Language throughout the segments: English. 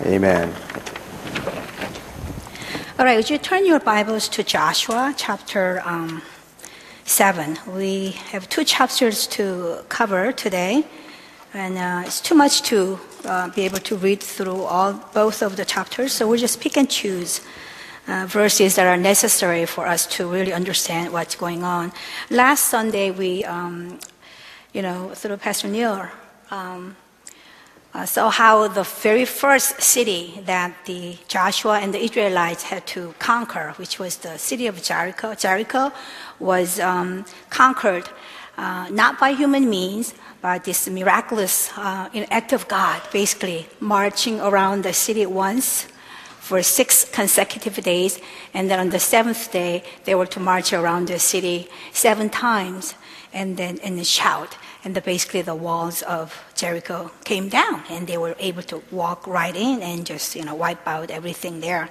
Amen. All right, would you turn your Bibles to Joshua chapter um, 7? We have two chapters to cover today, and uh, it's too much to uh, be able to read through all both of the chapters, so we'll just pick and choose. Uh, verses that are necessary for us to really understand what's going on. Last Sunday, we, um, you know, through Pastor Neil, um, uh, so how the very first city that the Joshua and the Israelites had to conquer, which was the city of Jericho, Jericho was um, conquered uh, not by human means, but this miraculous uh, act of God, basically marching around the city once for six consecutive days, and then on the seventh day they were to march around the city seven times, and then and shout and the, basically the walls of Jericho came down, and they were able to walk right in and just you know wipe out everything there.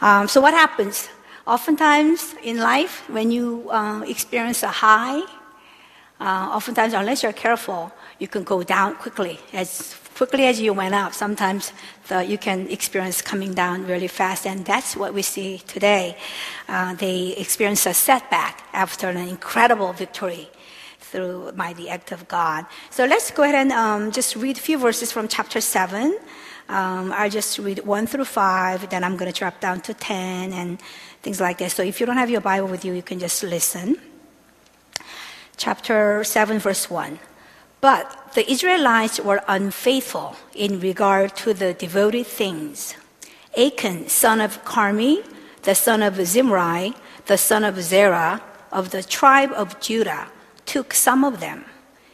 Um, so what happens? Oftentimes in life, when you uh, experience a high, uh, oftentimes unless you're careful, you can go down quickly as quickly as you went up. Sometimes the, you can experience coming down really fast, and that's what we see today. Uh, they experience a setback after an incredible victory through mighty act of God. So let's go ahead and um, just read a few verses from chapter 7. Um, I'll just read 1 through 5, then I'm going to drop down to 10 and things like that. So if you don't have your Bible with you, you can just listen. Chapter 7, verse 1. But the Israelites were unfaithful in regard to the devoted things. Achan, son of Carmi, the son of Zimri, the son of Zerah, of the tribe of Judah, took some of them.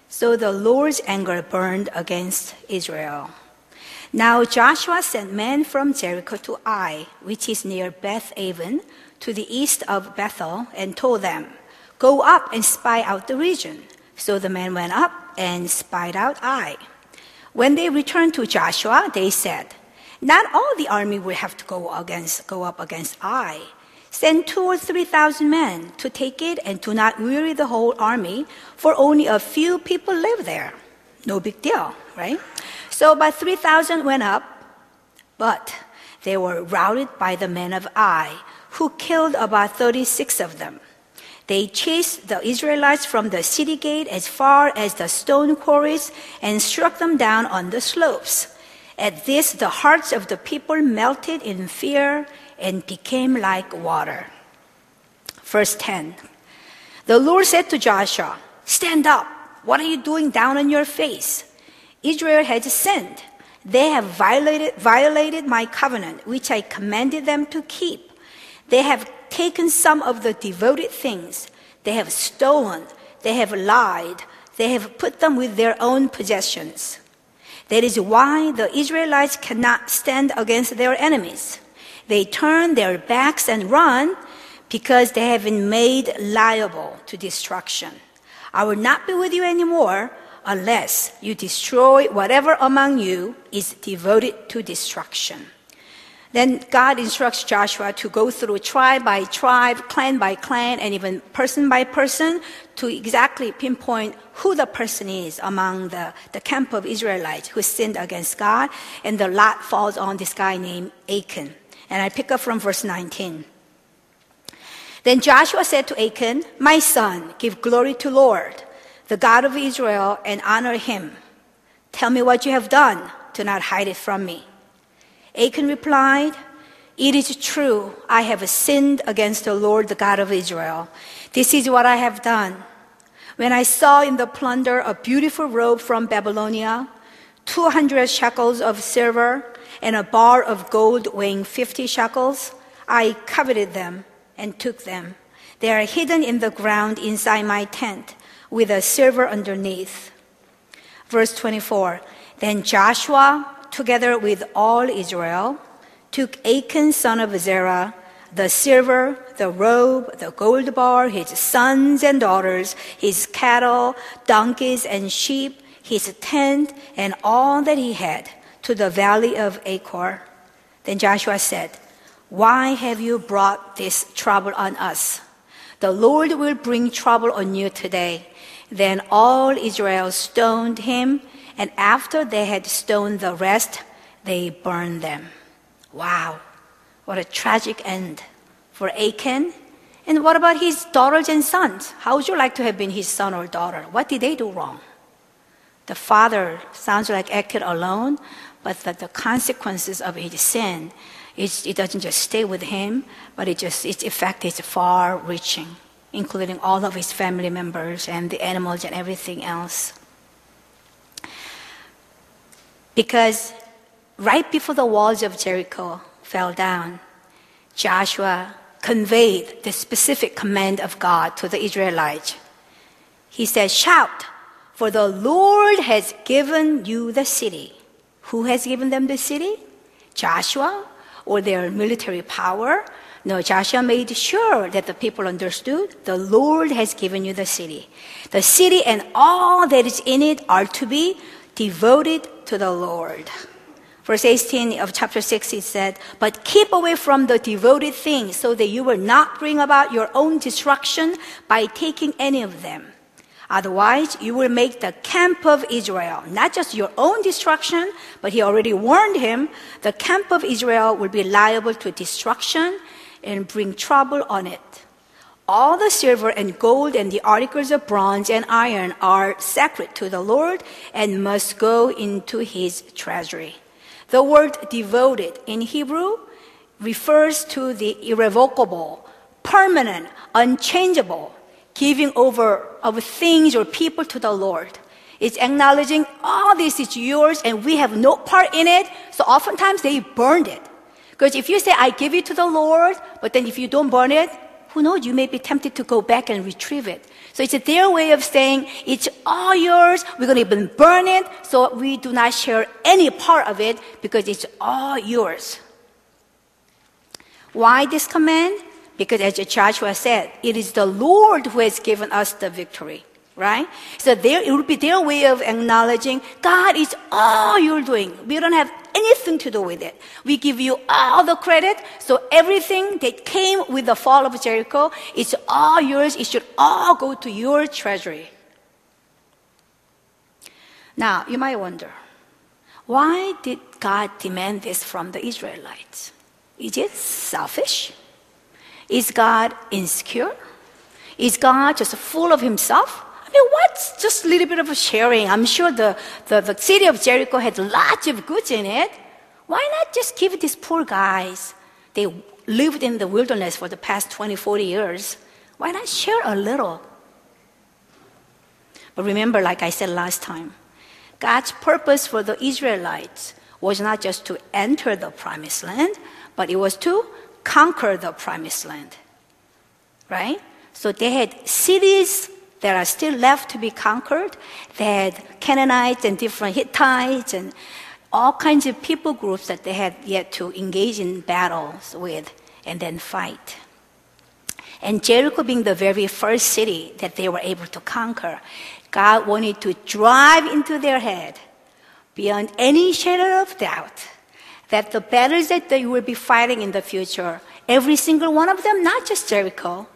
So the Lord's anger burned against Israel. Now Joshua sent men from Jericho to Ai, which is near Beth Aven, to the east of Bethel, and told them, Go up and spy out the region. So the men went up and spied out Ai. When they returned to Joshua, they said, Not all the army will have to go against go up against Ai Send two or three thousand men to take it and do not weary the whole army, for only a few people live there. No big deal, right? So about 3,000 went up, but they were routed by the men of Ai, who killed about 36 of them. They chased the Israelites from the city gate as far as the stone quarries and struck them down on the slopes. At this, the hearts of the people melted in fear and became like water. Verse 10 The Lord said to Joshua, Stand up. What are you doing down on your face? Israel has sinned. They have violated, violated my covenant, which I commanded them to keep. They have taken some of the devoted things. They have stolen. They have lied. They have put them with their own possessions. That is why the Israelites cannot stand against their enemies. They turn their backs and run because they have been made liable to destruction. I will not be with you anymore unless you destroy whatever among you is devoted to destruction. Then God instructs Joshua to go through tribe by tribe, clan by clan, and even person by person to exactly pinpoint who the person is among the, the camp of Israelites who sinned against God. And the lot falls on this guy named Achan. And I pick up from verse 19. Then Joshua said to Achan, My son, give glory to Lord, the God of Israel, and honor him. Tell me what you have done. Do not hide it from me. Achan replied, It is true, I have sinned against the Lord, the God of Israel. This is what I have done. When I saw in the plunder a beautiful robe from Babylonia, 200 shekels of silver, and a bar of gold weighing 50 shekels. I coveted them and took them. They are hidden in the ground inside my tent with a silver underneath. Verse 24 Then Joshua, together with all Israel, took Achan son of Zerah, the silver, the robe, the gold bar, his sons and daughters, his cattle, donkeys, and sheep, his tent, and all that he had to the valley of Achor. Then Joshua said, Why have you brought this trouble on us? The Lord will bring trouble on you today. Then all Israel stoned him, and after they had stoned the rest, they burned them. Wow, what a tragic end for Achan. And what about his daughters and sons? How would you like to have been his son or daughter? What did they do wrong? The father sounds like Achan alone, but that the consequences of his sin, it doesn't just stay with him, but it just, its effect is far reaching, including all of his family members and the animals and everything else. Because right before the walls of Jericho fell down, Joshua conveyed the specific command of God to the Israelites. He said, Shout, for the Lord has given you the city. Who has given them the city? Joshua or their military power? No, Joshua made sure that the people understood the Lord has given you the city. The city and all that is in it are to be devoted to the Lord. Verse 18 of chapter 6, it said, But keep away from the devoted things so that you will not bring about your own destruction by taking any of them. Otherwise, you will make the camp of Israel, not just your own destruction, but he already warned him, the camp of Israel will be liable to destruction and bring trouble on it. All the silver and gold and the articles of bronze and iron are sacred to the Lord and must go into his treasury. The word devoted in Hebrew refers to the irrevocable, permanent, unchangeable giving over of things or people to the Lord. It's acknowledging all this is yours and we have no part in it. So oftentimes they burned it. Because if you say, I give it to the Lord, but then if you don't burn it, who knows, you may be tempted to go back and retrieve it. So it's their way of saying, it's all yours, we're going to even burn it, so we do not share any part of it because it's all yours. Why this command? Because as Joshua said, it is the Lord who has given us the victory right? So there, it would be their way of acknowledging God is all you're doing. We don't have anything to do with it. We give you all the credit. So everything that came with the fall of Jericho, it's all yours. It should all go to your treasury. Now, you might wonder, why did God demand this from the Israelites? Is it selfish? Is God insecure? Is God just full of himself? I mean, what's just a little bit of a sharing? I'm sure the, the, the city of Jericho had lots of goods in it. Why not just give these poor guys? They lived in the wilderness for the past 20, 40 years. Why not share a little? But remember, like I said last time, God's purpose for the Israelites was not just to enter the promised land, but it was to conquer the promised land. Right? So they had cities that are still left to be conquered. They had Canaanites and different Hittites and all kinds of people groups that they had yet to engage in battles with and then fight. And Jericho being the very first city that they were able to conquer, God wanted to drive into their head beyond any shadow of doubt that the battles that they will be fighting in the future, every single one of them, not just Jericho,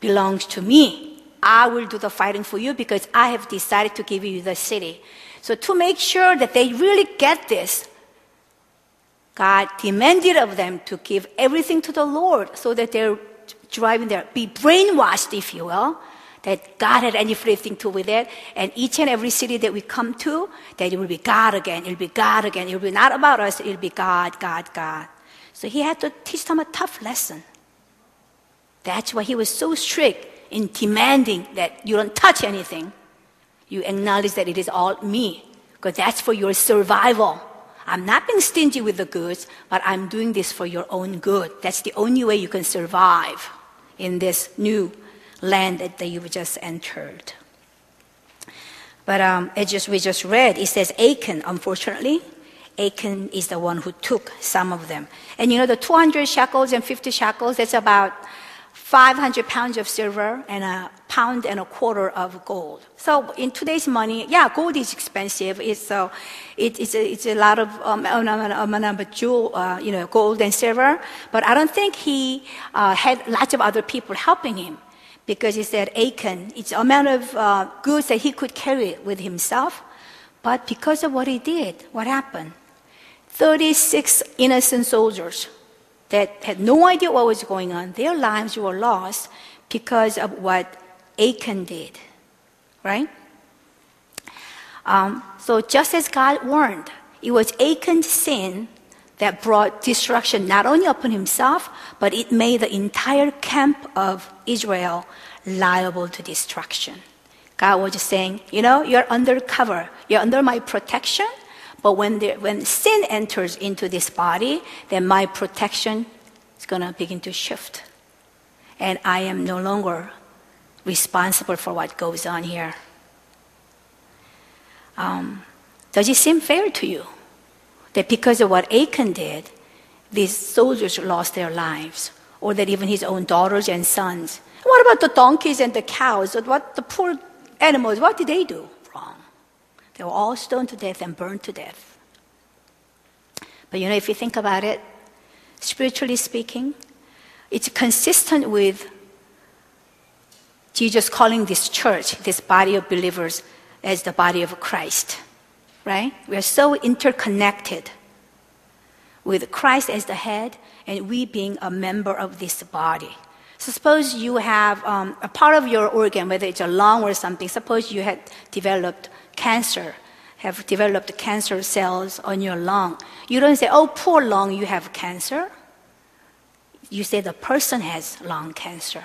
belongs to me. I will do the fighting for you because I have decided to give you the city. So to make sure that they really get this, God demanded of them to give everything to the Lord so that they're driving there, be brainwashed, if you will, that God had anything to do with it. And each and every city that we come to, that it will be God again, it'll be God again. It'll be not about us, it'll be God, God, God. So he had to teach them a tough lesson. That's why he was so strict in demanding that you don't touch anything, you acknowledge that it is all me, because that's for your survival. I'm not being stingy with the goods, but I'm doing this for your own good. That's the only way you can survive in this new land that, you've just entered. But um, just, we just read, it says Achan, unfortunately, Achan is the one who took some of them. And you know, the 200 shekels and 50 shekels, that's about 500 pounds of silver and a pound and a quarter of gold. So in today's money, yeah, gold is expensive. It's, uh, it, it's, a, it's a lot of um, amount of jewel, uh, you know, gold and silver. But I don't think he uh, had lots of other people helping him because he said Achan, it's amount of uh, goods that he could carry with himself. But because of what he did, what happened? 36 innocent soldiers that had no idea what was going on. Their lives were lost because of what Achan did, right? Um, so just as God warned, it was Achan's sin that brought destruction not only upon himself, but it made the entire camp of Israel liable to destruction. God was just saying, you know, you're under cover, you're under my protection, but when, when sin enters into this body, then my protection is going to begin to shift. And I am no longer responsible for what goes on here. Um, does it seem fair to you that because of what Achan did, these soldiers lost their lives, or that even his own daughters and sons? What about the donkeys and the cows? What the poor animals? What did they do wrong? They were all stoned to death and burned to death. But you know, if you think about it, spiritually speaking, it's consistent with Jesus calling this church, this body of believers, as the body of Christ, right? We are so interconnected with Christ as the head and we being a member of this body. So suppose you have um, a part of your organ, whether it's a lung or something, suppose you had developed cancer, have developed cancer cells on your lung. You don't say, oh, poor lung, you have cancer. You say the person has lung cancer.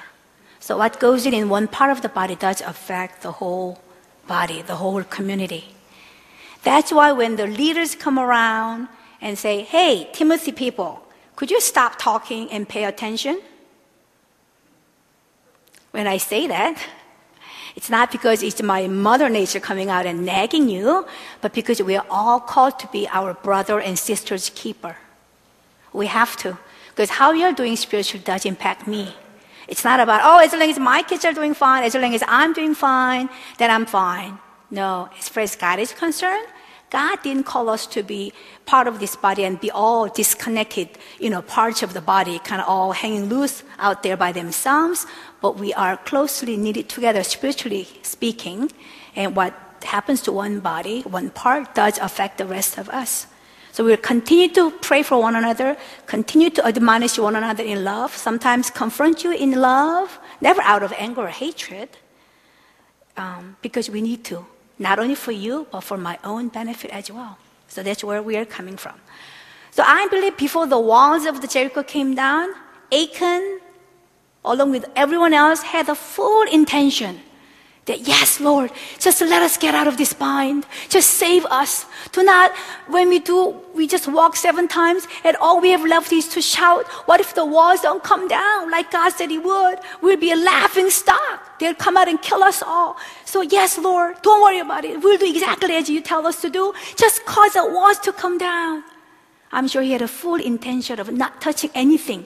So what goes in in one part of the body does affect the whole body, the whole community. That's why when the leaders come around and say, hey, Timothy people, could you stop talking and pay attention? When I say that, it's not because it's my mother nature coming out and nagging you, but because we are all called to be our brother and sister's keeper. We have to. Because how you're doing spiritual does impact me. It's not about, oh, as long as my kids are doing fine, as long as I'm doing fine, then I'm fine. No, as far as God is concerned, God didn't call us to be part of this body and be all disconnected, you know, parts of the body kind of all hanging loose out there by themselves, but we are closely knitted together spiritually speaking. And what happens to one body, one part, does affect the rest of us. So we'll continue to pray for one another, continue to admonish one another in love, sometimes confront you in love, never out of anger or hatred, um, because we need to, not only for you, but for my own benefit as well. So that's where we are coming from. So I believe before the walls of the Jericho came down, Achan, along with everyone else, had the full intention that yes, Lord, just let us get out of this bind. Just save us. Do not, when we do, we just walk seven times and all we have left is to shout, what if the walls don't come down like God said He would? We'll be a laughing stock. They'll come out and kill us all. So yes, Lord, don't worry about it. We'll do exactly as you tell us to do. Just cause the walls to come down. I'm sure he had a full intention of not touching anything.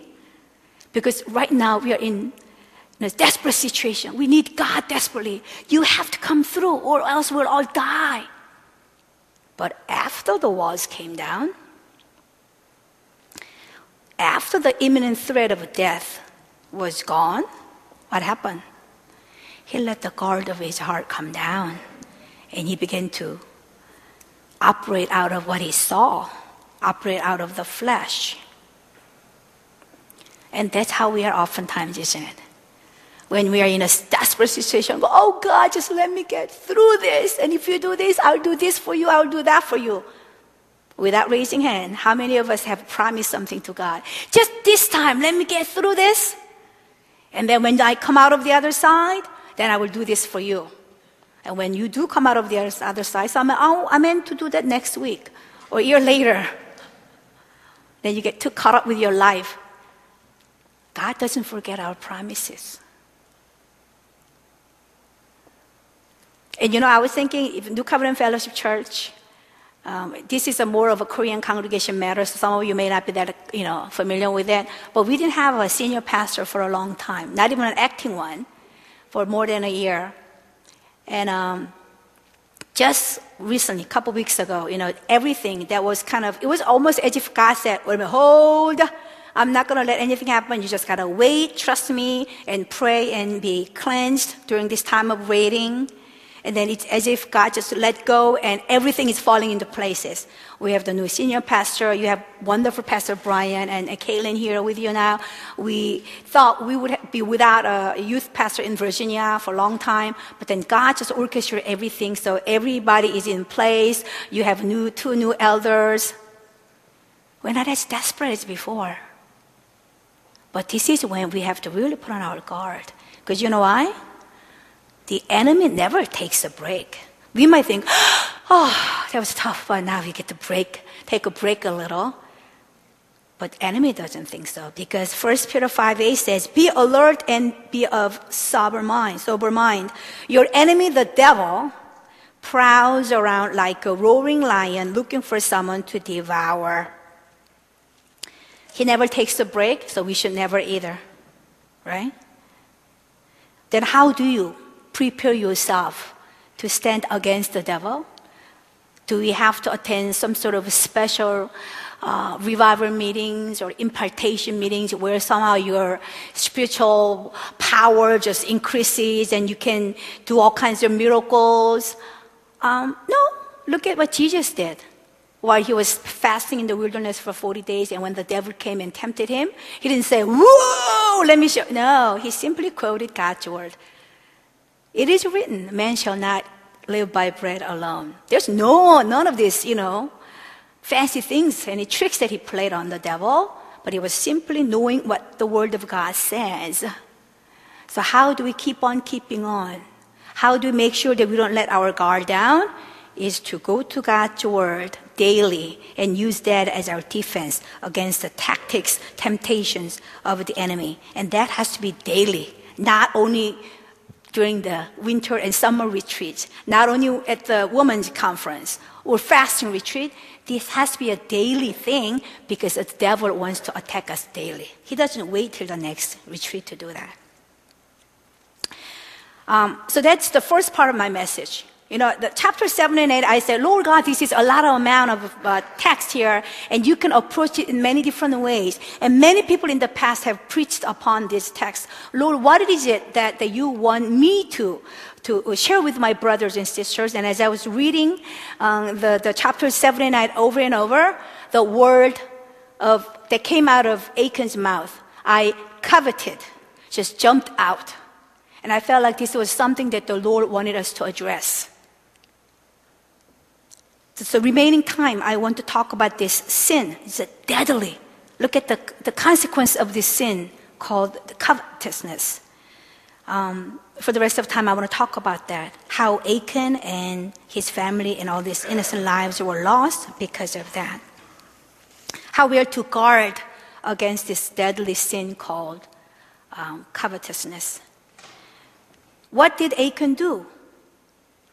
Because right now we are in in a desperate situation. We need God desperately. You have to come through, or else we'll all die. But after the walls came down, after the imminent threat of death was gone, what happened? He let the guard of his heart come down and he began to operate out of what he saw, operate out of the flesh. And that's how we are oftentimes, isn't it? When we are in a desperate situation, go, oh God, just let me get through this. And if you do this, I'll do this for you, I'll do that for you. Without raising hand, how many of us have promised something to God? Just this time, let me get through this. And then when I come out of the other side, then I will do this for you. And when you do come out of the other side, so I'm, oh, I meant to do that next week or a year later. Then you get too caught up with your life. God doesn't forget our promises. And you know, I was thinking, if New Covenant Fellowship Church, um, this is a more of a Korean congregation matter, so some of you may not be that you know familiar with that. But we didn't have a senior pastor for a long time, not even an acting one, for more than a year. And um, just recently, a couple weeks ago, you know, everything that was kind of, it was almost as if God said, "Wait a minute, hold." I'm not going to let anything happen. You just got to wait, trust me, and pray and be cleansed during this time of waiting. And then it's as if God just let go and everything is falling into places. We have the new senior pastor. You have wonderful Pastor Brian and Kaylin here with you now. We thought we would be without a youth pastor in Virginia for a long time, but then God just orchestrated everything. So everybody is in place. You have new, two new elders. We're not as desperate as before. But this is when we have to really put on our guard. Because you know why? The enemy never takes a break. We might think, oh, that was tough, but now we get to break, take a break a little. But enemy doesn't think so because 1 Peter 5 8 says, Be alert and be of sober mind, sober mind. Your enemy, the devil, prowls around like a roaring lion looking for someone to devour. He never takes a break, so we should never either. Right? Then how do you prepare yourself to stand against the devil? Do we have to attend some sort of special uh, revival meetings or impartation meetings where somehow your spiritual power just increases and you can do all kinds of miracles? Um, no, look at what Jesus did while he was fasting in the wilderness for 40 days and when the devil came and tempted him he didn't say whoa let me show no he simply quoted god's word it is written, man shall not live by bread alone. There's no, none of this, you know, fancy things, any tricks that he played on the devil, but he was simply knowing what the word of God says. So how do we keep on keeping on? How do we make sure that we don't let our guard down? Is to go to God's word daily and use that as our defense against the tactics, temptations of the enemy. And that has to be daily, not only during the winter and summer retreats, not only at the women's conference or fasting retreat, this has to be a daily thing because the devil wants to attack us daily. He doesn't wait till the next retreat to do that. Um, so that's the first part of my message. You know, the chapter 7 and 8, I said, Lord God, this is a lot of amount of uh, text here, and you can approach it in many different ways. And many people in the past have preached upon this text. Lord, what is it that, that you want me to, to share with my brothers and sisters? And as I was reading um, the, the chapter 7 and 8 over and over, the word of, that came out of Achan's mouth, I coveted, just jumped out. And I felt like this was something that the Lord wanted us to address. So, remaining time, I want to talk about this sin. It's a deadly. Look at the, the consequence of this sin called covetousness. Um, for the rest of time, I want to talk about that. How Achan and his family and all these innocent lives were lost because of that. How we are to guard against this deadly sin called um, covetousness. What did Achan do?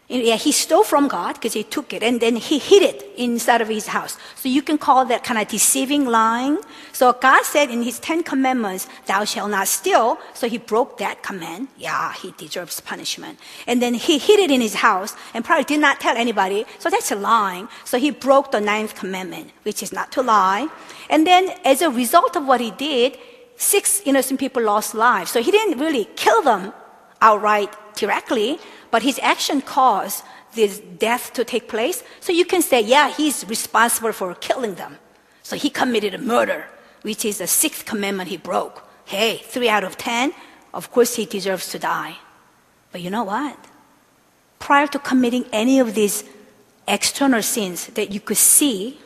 Yeah, he stole from God because he took it and then he hid it inside of his house. So you can call that kind of deceiving lying. So God said in his Ten Commandments, thou shalt not steal. So he broke that command. Yeah, he deserves punishment. And then he hid it in his house and probably did not tell anybody. So that's a lying. So he broke the ninth commandment, which is not to lie. And then as a result of what he did, six innocent people lost lives. So he didn't really kill them outright directly, but his action caused this death to take place. So you can say, yeah, he's responsible for killing them. So he committed a murder, which is the sixth commandment he broke. Hey, three out of ten, of course he deserves to die. But you know what? Prior to committing any of these external sins that you could see,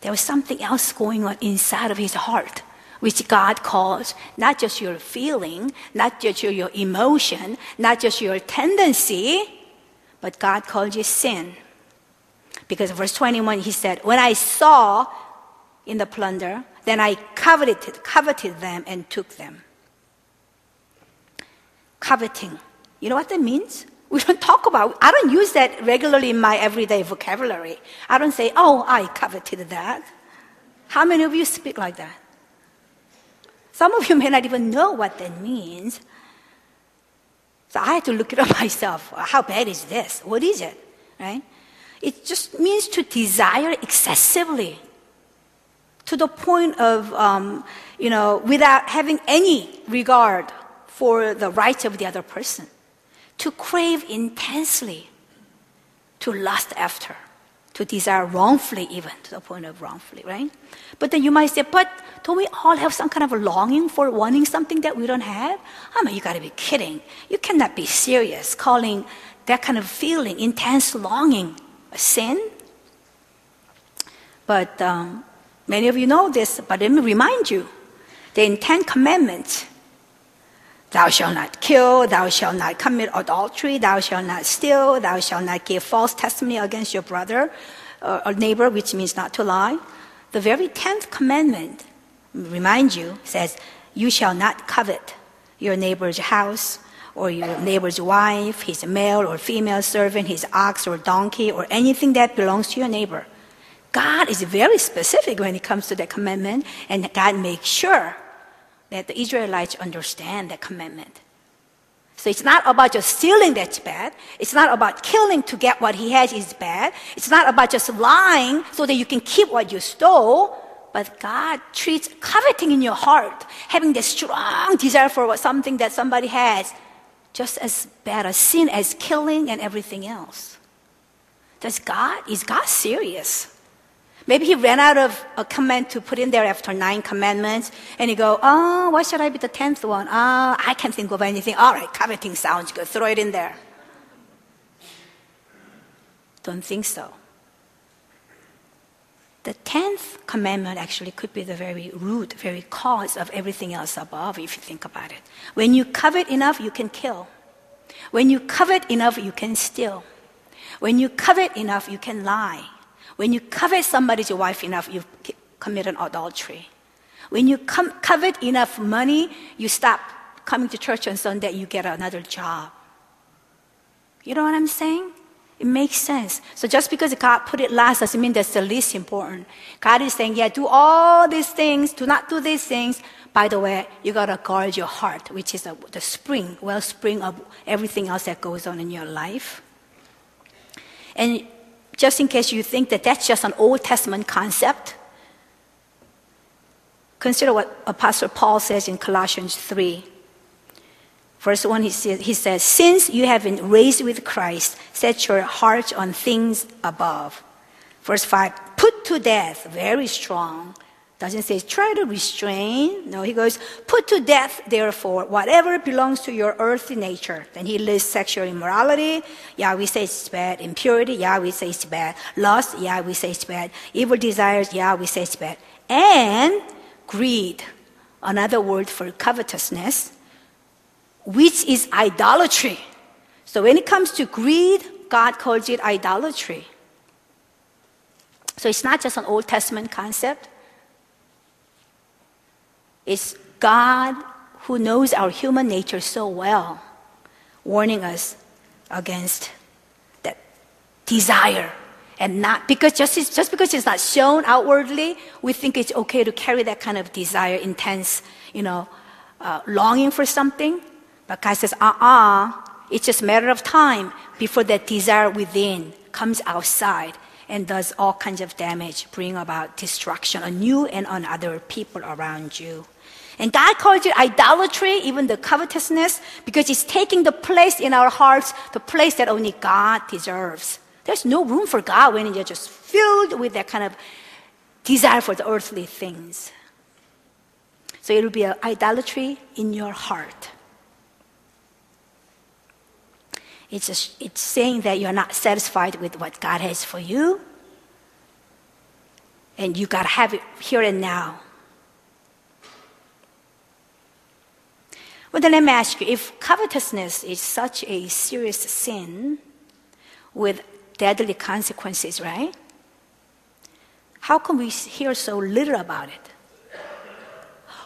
there was something else going on inside of his heart which God calls not just your feeling, not just your, emotion, not just your tendency, but God calls you sin. Because verse 21, he said, When I saw in the plunder, then I coveted, coveted them and took them. Coveting. You know what that means? We don't talk about, I don't use that regularly in my everyday vocabulary. I don't say, oh, I coveted that. How many of you speak like that? Some of you may not even know what that means. So I had to look it up myself. How bad is this? What is it? Right? It just means to desire excessively to the point of, um, you know, without having any regard for the rights of the other person. To crave intensely. to lust after, to desire wrongfully, even to the point of wrongfully, right? But then you might say, but don't we all have some kind of longing for wanting something that we don't have? I mean, you gotta be kidding. You cannot be serious calling that kind of feeling, intense longing, a sin. But um, many of you know this, but let me remind you the Ten Commandments Thou shalt not kill, thou shalt not commit adultery, thou shalt not steal, thou shalt not give false testimony against your brother uh, or neighbor, which means not to lie. The very tenth commandment, remind you, says, You shall not covet your neighbor's house or your neighbor's wife, his male or female servant, his ox or donkey, or anything that belongs to your neighbor. God is very specific when it comes to that commandment, and God makes sure that the Israelites understand that commandment. So it's not about just stealing that's bad. It's not about killing to get what he has is bad. It's not about just lying so that you can keep what you stole. But God treats coveting in your heart, having the strong desire for what, something that somebody has, just as bad a sin as killing and everything else. Does God, is God serious? Maybe he ran out of a command to put in there after nine commandments, and he go, "Oh, what should I be the tenth one? Ah, oh, I can't think of anything. All right, coveting sounds good. Throw it in there." Don't think so. The tenth commandment actually could be the very root, very cause of everything else above, if you think about it. When you covet enough, you can kill. When you covet enough, you can steal. When you covet enough, you can lie. When you covet somebody's wife enough, you've committed adultery. When you com- covet enough money, you stop coming to church on Sunday, you get another job. You know what I'm saying? It makes sense. So just because God put it last doesn't mean that's the least important. God is saying, yeah, do all these things, do not do these things. By the way, you gotta guard your heart, which is a, the spring, wellspring of everything else that goes on in your life. And just in case you think that that's just an Old Testament concept, consider what Apostle Paul says in Colossians 3. Verse 1, he says, he says, Since you have been raised with Christ, set your heart on things above. Verse 5, put to death, very strong, doesn't say try to restrain. No, he goes, put to death, therefore, whatever belongs to your earthly nature. Then he lists sexual immorality. Yeah, we say it's bad. Impurity. Yeah, we say it's bad. Lust. Yeah, we say it's bad. Evil desires. Yeah, we say it's bad. And greed. Another word for covetousness, which is idolatry. So when it comes to greed, God calls it idolatry. So it's not just an Old Testament concept. It's God who knows our human nature so well, warning us against that desire. And not because just, just because it's not shown outwardly, we think it's okay to carry that kind of desire, intense, you know, uh, longing for something. But God says, uh uh-uh, uh, it's just a matter of time before that desire within comes outside and does all kinds of damage, bring about destruction on you and on other people around you. And God calls it idolatry, even the covetousness, because it's taking the place in our hearts, the place that only God deserves. There's no room for God when you're just filled with that kind of desire for the earthly things. So it will be idolatry in your heart. It's, it's saying that you're not satisfied with what God has for you, and you got to have it here and now. Well, then let me ask you if covetousness is such a serious sin with deadly consequences, right? How can we hear so little about it?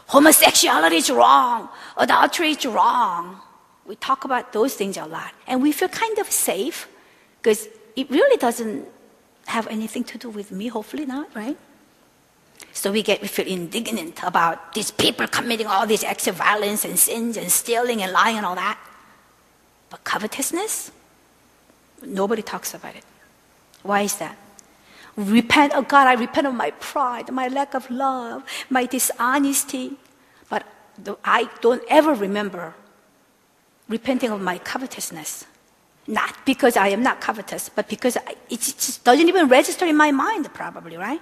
Homosexuality is wrong, adultery is wrong. We talk about those things a lot. And we feel kind of safe because it really doesn't have anything to do with me, hopefully not, right? So we get we feel indignant about these people committing all these acts of violence and sins and stealing and lying and all that. But covetousness, nobody talks about it. Why is that? Repent, oh God, I repent of my pride, my lack of love, my dishonesty. But I don't ever remember repenting of my covetousness. Not because I am not covetous, but because it just doesn't even register in my mind, probably, right?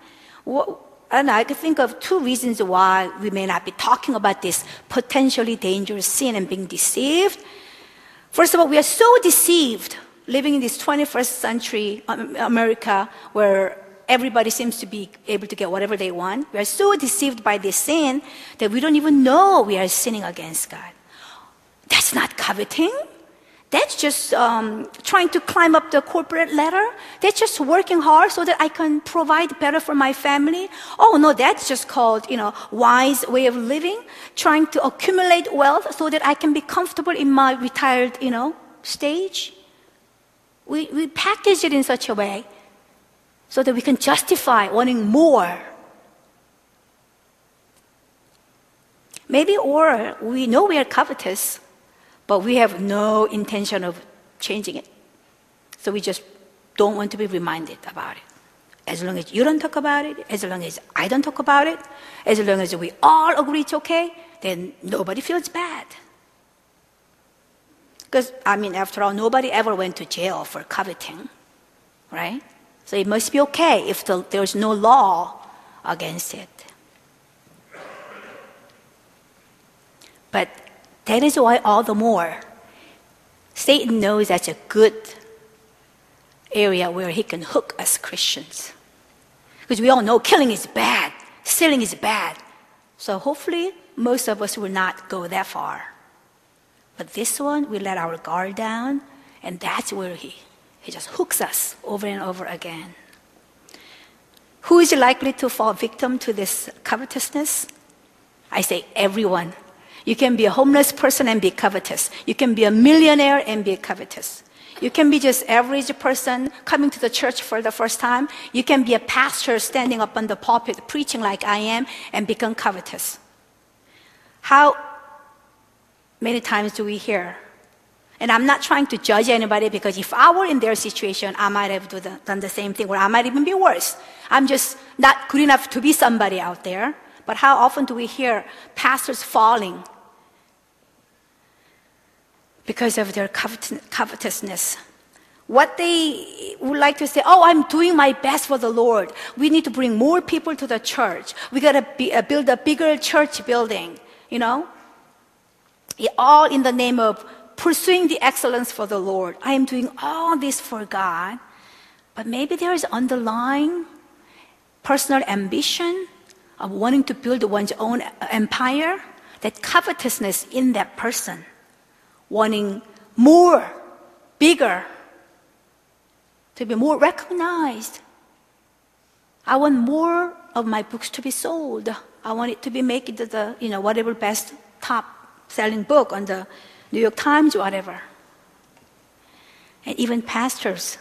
And I can think of two reasons why we may not be talking about this potentially dangerous sin and being deceived. First of all, we are so deceived living in this 21st century um, America where everybody seems to be able to get whatever they want. We are so deceived by this sin that we don't even know we are sinning against God. That's not coveting. That's just um, trying to climb up the corporate ladder. That's just working hard so that I can provide better for my family. Oh no, that's just called, you know, wise way of living. Trying to accumulate wealth so that I can be comfortable in my retired, you know, stage. We, we package it in such a way so that we can justify wanting more. Maybe, or we know we are covetous, but we have no intention of changing it. So we just don't want to be reminded about it. As long as you don't talk about it, as long as I don't talk about it, as long as we all agree it's okay, then nobody feels bad. Because, I mean, after all, nobody ever went to jail for coveting, right? So it must be okay if the, there's no law against it. But that is why, all the more, Satan knows that's a good area where he can hook us Christians. Because we all know killing is bad, stealing is bad. So hopefully, most of us will not go that far. But this one, we let our guard down, and that's where he, he just hooks us over and over again. Who is likely to fall victim to this covetousness? I say everyone. You can be a homeless person and be covetous. You can be a millionaire and be covetous. You can be just average person coming to the church for the first time. You can be a pastor standing up on the pulpit preaching like I am and become covetous. How many times do we hear? And I'm not trying to judge anybody because if I were in their situation, I might have done the same thing or I might even be worse. I'm just not good enough to be somebody out there. But how often do we hear pastors falling because of their covetousness. What they would like to say, oh, I'm doing my best for the Lord. We need to bring more people to the church. We got to uh, build a bigger church building, you know? all in the name of pursuing the excellence for the Lord. I am doing all this for God. But maybe there is underlying personal ambition of wanting to build one's own empire, that covetousness in that person wanting more, bigger, to be more recognized. I want more of my books to be sold. I want it to be made the, you know, whatever best top selling book on the New York Times, whatever. And even pastors,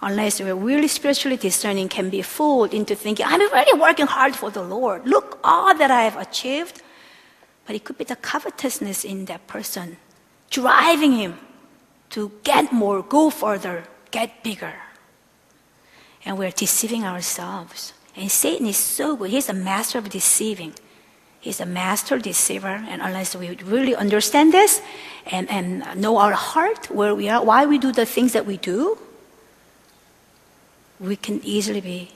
unless we're really spiritually discerning, can be fooled into thinking, I'm already working hard for the Lord. Look all that I have achieved. But it could be the covetousness in that person driving him to get more, go further, get bigger. And we're deceiving ourselves. And Satan is so good. He's a master of deceiving. He's a master deceiver. And unless we really understand this and, and know our heart, where we are, why we do the things that we do, we can easily be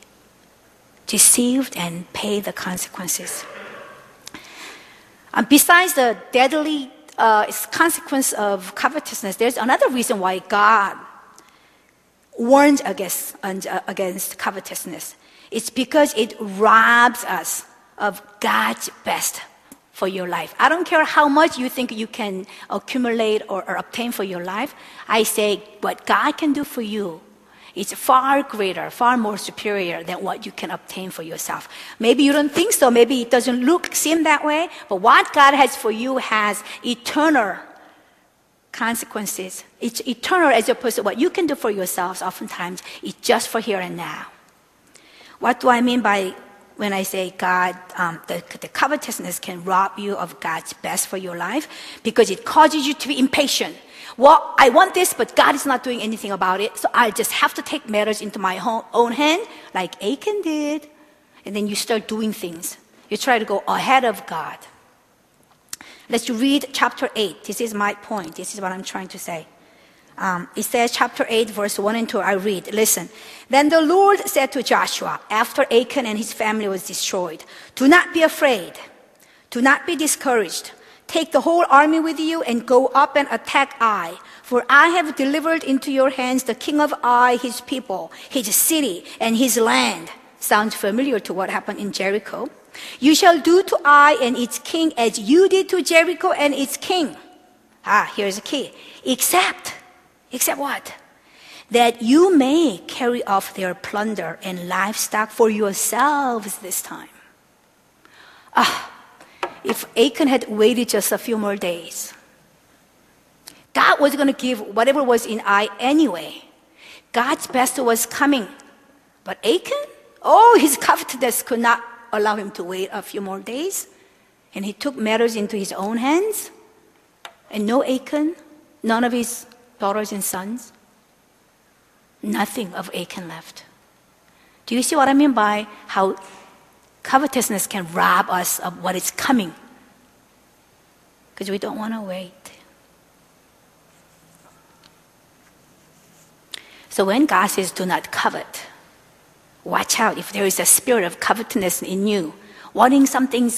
deceived and pay the consequences. And besides the deadly uh, it's consequence of covetousness, there's another reason why God warned against, uh, against covetousness. It's because it robs us of God's best for your life. I don't care how much you think you can accumulate or, or obtain for your life. I say what God can do for you is far greater, far more superior than what you can obtain for yourself. Maybe you don't think so. Maybe it doesn't look, seem that way. But what God has for you has eternal consequences. It's eternal as opposed to what you can do for yourselves. Oftentimes, it's just for here and now. What do I mean by when I say God, um, the, the covetousness can rob you of God's best for your life because it causes you to be impatient. Well, I want this, but God is not doing anything about it. So I just have to take matters into my own hand, like Achan did. And then you start doing things. You try to go ahead of God. Let's read chapter 8. This is my point. This is what I'm trying to say. Um, it says, chapter 8, verse 1 and 2. I read. Listen. Then the Lord said to Joshua, after Achan and his family was destroyed, Do not be afraid. Do not be discouraged. Take the whole army with you and go up and attack Ai. For I have delivered into your hands the king of Ai, his people, his city, and his land. Sounds familiar to what happened in Jericho. You shall do to Ai and its king as you did to Jericho and its king. Ah, here's the key. Except, except what? That you may carry off their plunder and livestock for yourselves this time. Ah, if Achan had waited just a few more days, God was going to give whatever was in Ai anyway. God's best was coming. But Achan, oh, his covetousness could not allow him to wait a few more days. And he took matters into his own hands. And no Achan, none of his daughters and sons, nothing of Achan left. Do you see what I mean by how covetousness can rob us of what is coming? Because we don't want to wait. So when God says, do not covet, Watch out if there is a spirit of covetousness in you, wanting something.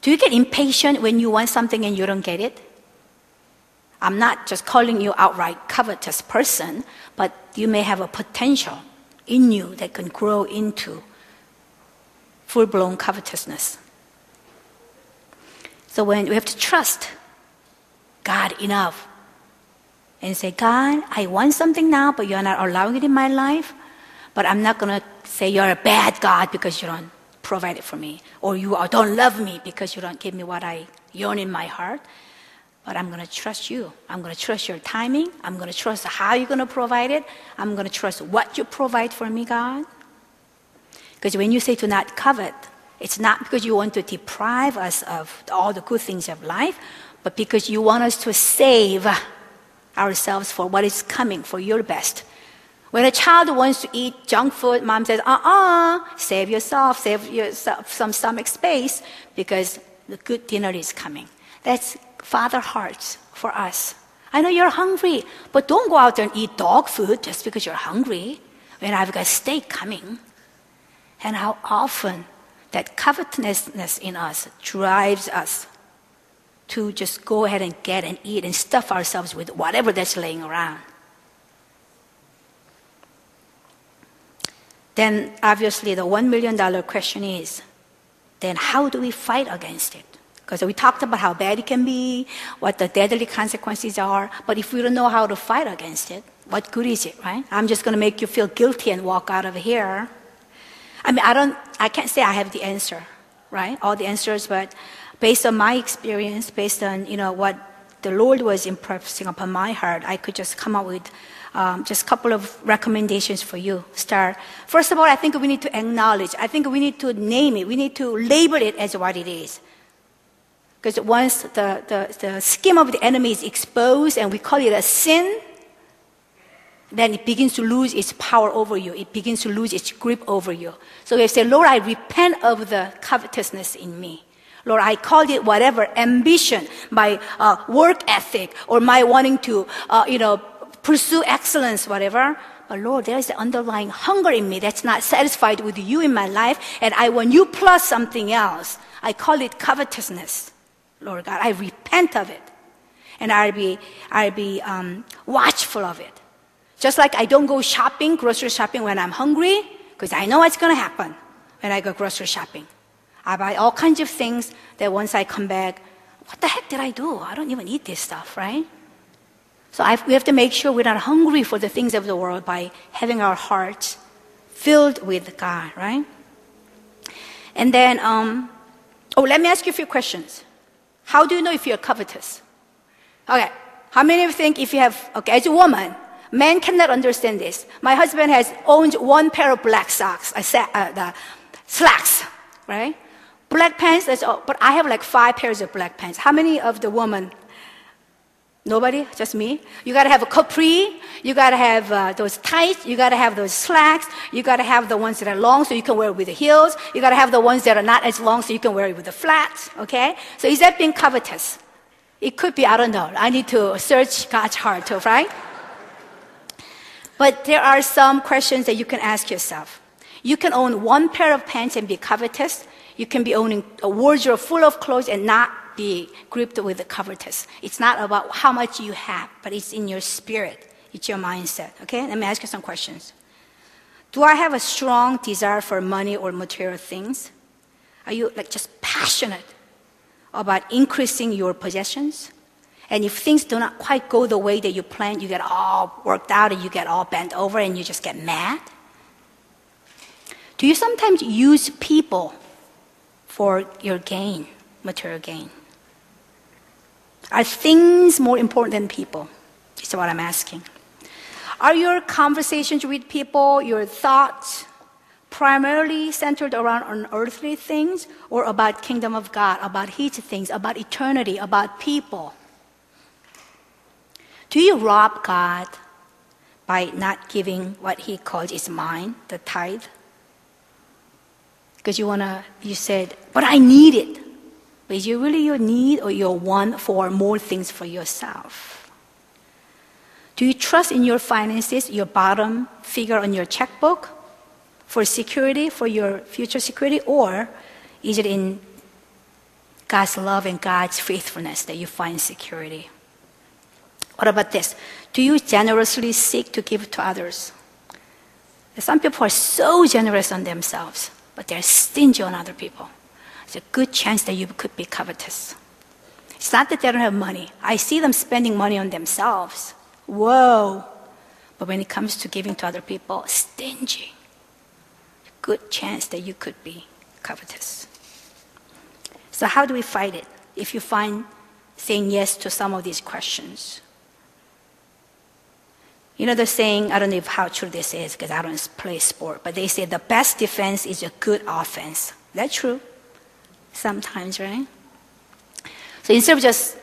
Do you get impatient when you want something and you don't get it? I'm not just calling you outright covetous person, but you may have a potential in you that can grow into full blown covetousness. So when we have to trust God enough and say, God, I want something now, but you're not allowing it in my life. But I'm not going to say you're a bad God because you don't provide it for me, or you don't love me because you don't give me what I yearn in my heart. But I'm going to trust you. I'm going to trust your timing. I'm going to trust how you're going to provide it. I'm going to trust what you provide for me, God. Because when you say to not covet, it's not because you want to deprive us of all the good things of life, but because you want us to save ourselves for what is coming for your best. When a child wants to eat junk food, mom says, uh uh save yourself, save yourself some stomach space because the good dinner is coming. That's father hearts for us. I know you're hungry, but don't go out there and eat dog food just because you're hungry when I've got steak coming. And how often that covetousness in us drives us to just go ahead and get and eat and stuff ourselves with whatever that's laying around. then obviously the $1 million question is then how do we fight against it? Because we talked about how bad it can be, what the deadly consequences are, but if we don't know how to fight against it, what good is it, right? I'm just going to make you feel guilty and walk out of here. I mean, I don't, I can't say I have the answer, right? All the answers, but based on my experience, based on, you know, what the Lord was impressing upon my heart, I could just come up with um, just a couple of recommendations for you. Start. First of all, I think we need to acknowledge. I think we need to name it. We need to label it as what it is. Because once the, the, the scheme of the enemy is exposed and we call it a sin, then it begins to lose its power over you. It begins to lose its grip over you. So you say, Lord, I repent of the covetousness in me. Lord, I called it whatever, ambition, my uh, work ethic, or my wanting to, uh, you know, pursue excellence, whatever. But Lord, there is an underlying hunger in me that's not satisfied with you in my life, and I want you plus something else. I call it covetousness. Lord God, I repent of it. And I'll be, I'll be um, watchful of it. Just like I don't go shopping, grocery shopping when I'm hungry, because I know what's going to happen when I go grocery shopping. I buy all kinds of things that once I come back, what the heck did I do? I don't even eat this stuff, right? So I, we have to make sure we're not hungry for the things of the world by having our hearts filled with God, right? And then, um, oh, let me ask you a few questions. How do you know if you're covetous? Okay, how many of you think if you have, okay, as a woman, men cannot understand this. My husband has owned one pair of black socks, uh, uh, the slacks, right? Black pants, that's all, but I have like five pairs of black pants. How many of the women Nobody? Just me? You gotta have a capri. You gotta have uh, those tights. You gotta have those slacks. You gotta have the ones that are long so you can wear it with the heels. You gotta have the ones that are not as long so you can wear it with the flats. Okay? So is that being covetous? It could be, I don't know. I need to search God's heart, right? But there are some questions that you can ask yourself. You can own one pair of pants and be covetous. You can be owning a wardrobe full of clothes and not be gripped with the covetous. It's not about how much you have, but it's in your spirit. It's your mindset. Okay? Let me ask you some questions. Do I have a strong desire for money or material things? Are you like just passionate about increasing your possessions? And if things do not quite go the way that you planned, you get all worked out and you get all bent over and you just get mad? Do you sometimes use people for your gain, material gain? Are things more important than people? Is what I'm asking. Are your conversations with people, your thoughts, primarily centered around unearthly things or about kingdom of God, about his things, about eternity, about people? Do you rob God by not giving what he calls his mine, the tithe? Because you wanna, you said, but I need it. But is it really your need or your want for more things for yourself? Do you trust in your finances, your bottom figure on your checkbook for security, for your future security, or is it in God's love and God's faithfulness that you find security? What about this? Do you generously seek to give to others? Some people are so generous on themselves, but they're stingy on other people. It's a good chance that you could be covetous. It's not that they don't have money. I see them spending money on themselves. Whoa. But when it comes to giving to other people, stingy. Good chance that you could be covetous. So, how do we fight it if you find saying yes to some of these questions? You know, the saying, I don't know if how true this is because I don't play sport, but they say the best defense is a good offense. That's true. Sometimes, right? So instead of just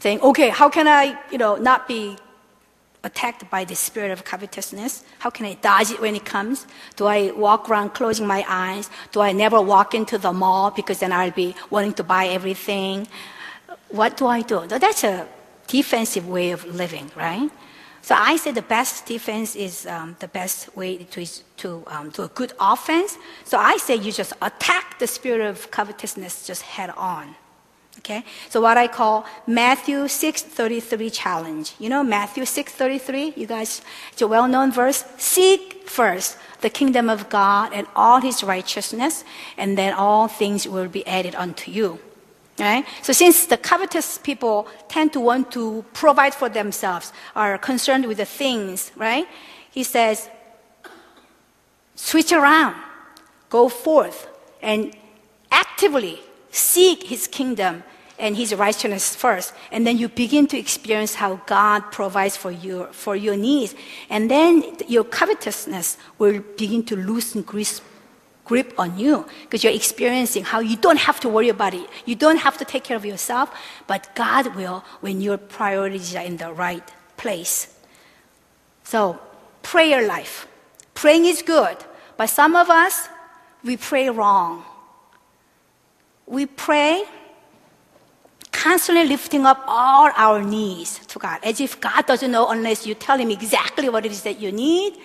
saying, okay, how can I, you know, not be attacked by the spirit of covetousness? How can I dodge it when it comes? Do I walk around closing my eyes? Do I never walk into the mall because then I'll be wanting to buy everything? What do I do? So that's a defensive way of living, right? So I say the best defense is um, the best way to, to um, do a good offense. So I say you just attack the spirit of covetousness just head on. Okay? So what I call Matthew 6:33 challenge. You know Matthew 6:33? You guys, it's a well-known verse. Seek first the kingdom of God and all his righteousness, and then all things will be added unto you. Right? So since the covetous people tend to want to provide for themselves, are concerned with the things, right? He says, switch around, go forth, and actively seek his kingdom and his righteousness first. And then you begin to experience how God provides for you for your needs. And then your covetousness will begin to loosen grip grip on you because you're experiencing how you don't have to worry about it. You don't have to take care of yourself, but God will when your priorities are in the right place. So, prayer life. Praying is good, but some of us, we pray wrong. We pray constantly lifting up all our needs to God, as if God doesn't know unless you tell Him exactly what it is that you need.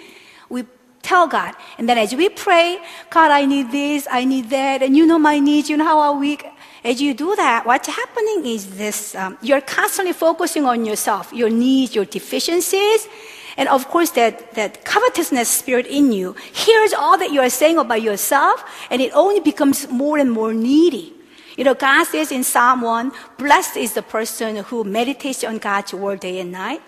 We Tell God. And then as we pray, God, I need this, I need that, and you know my needs, you know how I'm weak. As you do that, what's happening is this um, you're constantly focusing on yourself, your needs, your deficiencies. And of course, that, that covetousness spirit in you hears all that you are saying about yourself, and it only becomes more and more needy. You know, God says in Psalm 1, blessed is the person who meditates on God's word day and night.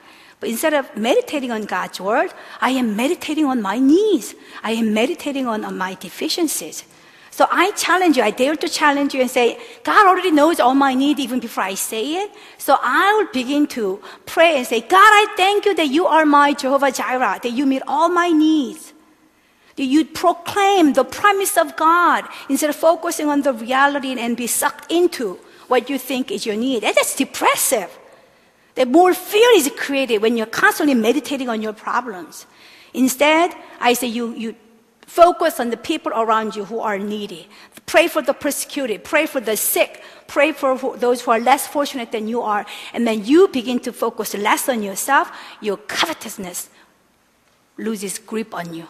But instead of meditating on God's word, I am meditating on my needs. I am meditating on, on my deficiencies. So I challenge you, I dare to challenge you and say, God already knows all my needs even before I say it. So I will begin to pray and say, God, I thank you that you are my Jehovah Jireh, that you meet all my needs. That you proclaim the promise of God instead of focusing on the reality and be sucked into what you think is your need. That's depressive. That more fear is created when you're constantly meditating on your problems. Instead, I say you, you focus on the people around you who are needy. Pray for the persecuted. Pray for the sick. Pray for those who are less fortunate than you are. And then you begin to focus less on yourself. Your covetousness loses grip on you,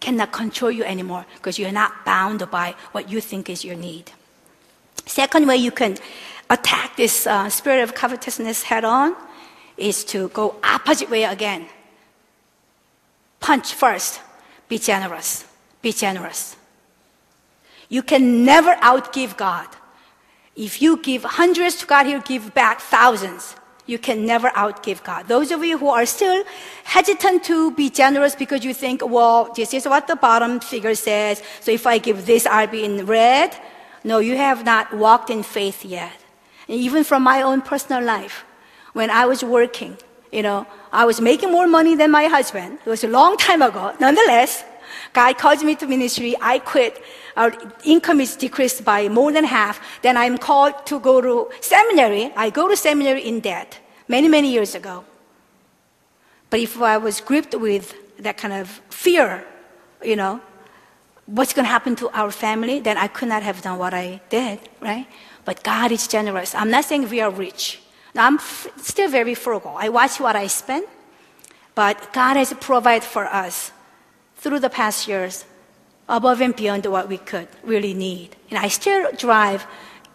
cannot control you anymore because you're not bound by what you think is your need. Second way you can attack this uh, spirit of covetousness head on is to go opposite way again. Punch first. Be generous. Be generous. You can never outgive God. If you give hundreds to God, He'll give back thousands. You can never outgive God. Those of you who are still hesitant to be generous because you think, well, this is what the bottom figure says, so if I give this, I'll be in red. No, you have not walked in faith yet. Even from my own personal life, when I was working, you know, I was making more money than my husband. It was a long time ago. Nonetheless, God calls me to ministry. I quit. Our income is decreased by more than half. Then I'm called to go to seminary. I go to seminary in debt many, many years ago. But if I was gripped with that kind of fear, you know, what's going to happen to our family, then I could not have done what I did, right? But God is generous. I'm not saying we are rich. I'm f- still very frugal. I watch what I spend, but God has provided for us through the past years above and beyond what we could really need. And I still drive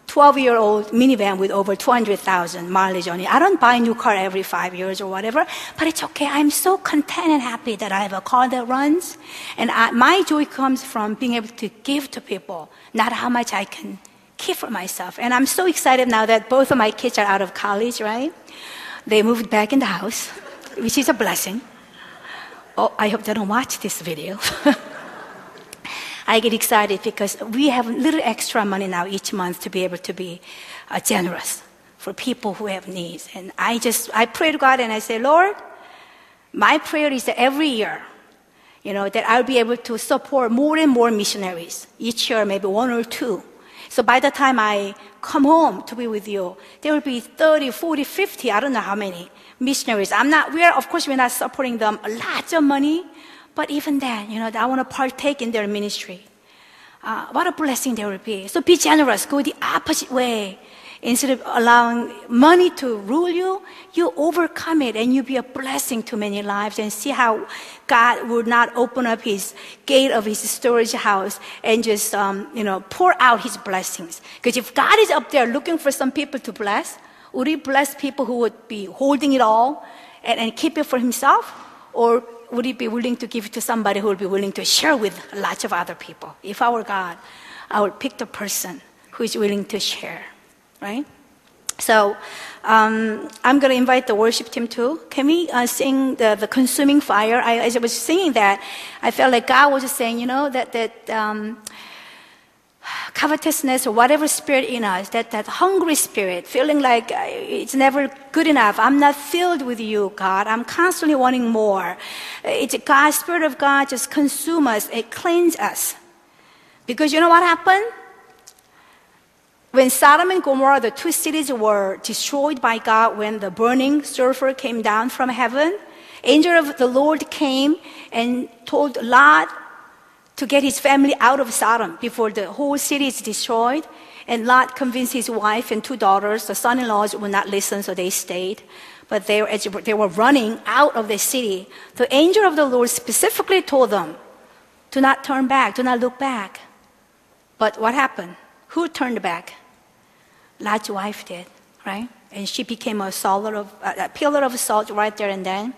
12 year old minivan with over 200,000 mileage on it. I don't buy a new car every five years or whatever, but it's okay. I'm so content and happy that I have a car that runs. And I, my joy comes from being able to give to people, not how much I can for myself. And I'm so excited now that both of my kids are out of college, right? They moved back in the house, which is a blessing. Oh, I hope they don't watch this video. I get excited because we have a little extra money now each month to be able to be uh, generous for people who have needs. And I just, I pray to God and I say, Lord, my prayer is that every year, you know, that I'll be able to support more and more missionaries. Each year, maybe one or two. So by the time I come home to be with you, there will be 30, 40, 50, I don't know how many missionaries. I'm not, we are, of course, we're not supporting them a lot of money, but even then, you know, I want to partake in their ministry. Uh, what a blessing there will be. So be generous. Go the opposite way. Instead of allowing money to rule you, you overcome it and you be a blessing to many lives and see how God would not open up his gate of his storage house and just, um, you know, pour out his blessings. Because if God is up there looking for some people to bless, would he bless people who would be holding it all and, and keep it for himself? Or would he be willing to give it to somebody who would be willing to share with lots of other people? If I were God, I would pick the person who is willing to share, right? So um, I'm going to invite the worship team too. Can we uh, sing the, the consuming fire? I, as I was singing that, I felt like God was just saying, you know, that, that um, covetousness or whatever spirit in us, that, that hungry spirit, feeling like uh, it's never good enough. I'm not filled with you, God. I'm constantly wanting more. It's God, Spirit of God just consume us. It cleans us. Because you know what happened? When Sodom and Gomorrah, the two cities were destroyed by God when the burning sulfur came down from heaven, angel of the Lord came and told Lot to get his family out of Sodom before the whole city is destroyed. And Lot convinced his wife and two daughters, the son in laws would not listen, so they stayed. But they, they were running out of the city, the angel of the Lord specifically told them to not turn back, to not look back. But what happened? Who turned back? Lot's wife did, right? And she became a, of, a pillar of salt right there and then.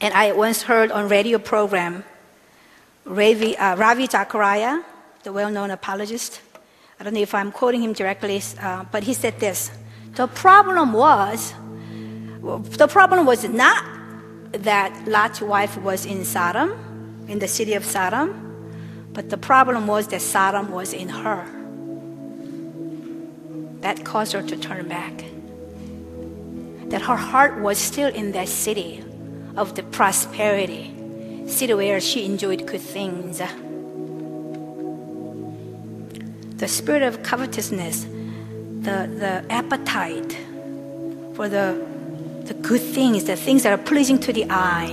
And I once heard on radio program Ravi, uh, Ravi Zacharias, the well-known apologist. I don't know if I'm quoting him directly, uh, but he said this: the problem was, the problem was not that Lot's wife was in Sodom, in the city of Sodom, but the problem was that Sodom was in her. That caused her to turn back. That her heart was still in that city of the prosperity, city where she enjoyed good things. The spirit of covetousness, the, the appetite for the, the good things, the things that are pleasing to the eye,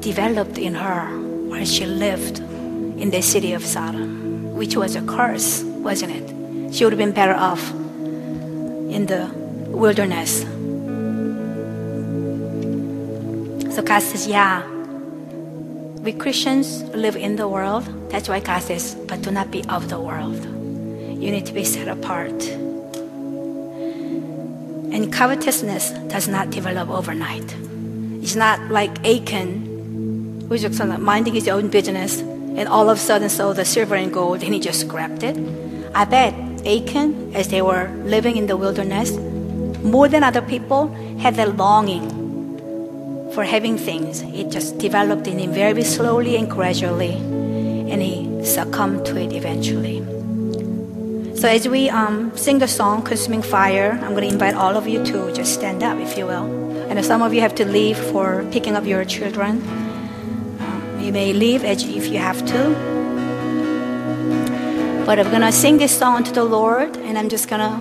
developed in her while she lived in the city of Sodom, which was a curse, wasn't it? She would have been better off in the wilderness So God says, yeah, we Christians live in the world. That's why God says, but do not be of the world. You need to be set apart. And covetousness does not develop overnight. It's not like Achan, who's just minding his own business, and all of a sudden saw the silver and gold, and he just grabbed it. I bet Achan, as they were living in the wilderness, more than other people, had that longing for having things. It just developed in him very slowly and gradually, and he succumbed to it eventually. So as we um, sing the song "Consuming Fire," I'm going to invite all of you to just stand up, if you will. And some of you have to leave for picking up your children. Um, you may leave if you have to. But I'm going to sing this song to the Lord, and I'm just going to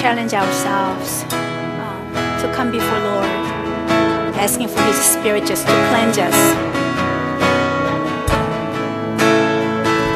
challenge ourselves um, to come before Lord, asking for His Spirit just to cleanse us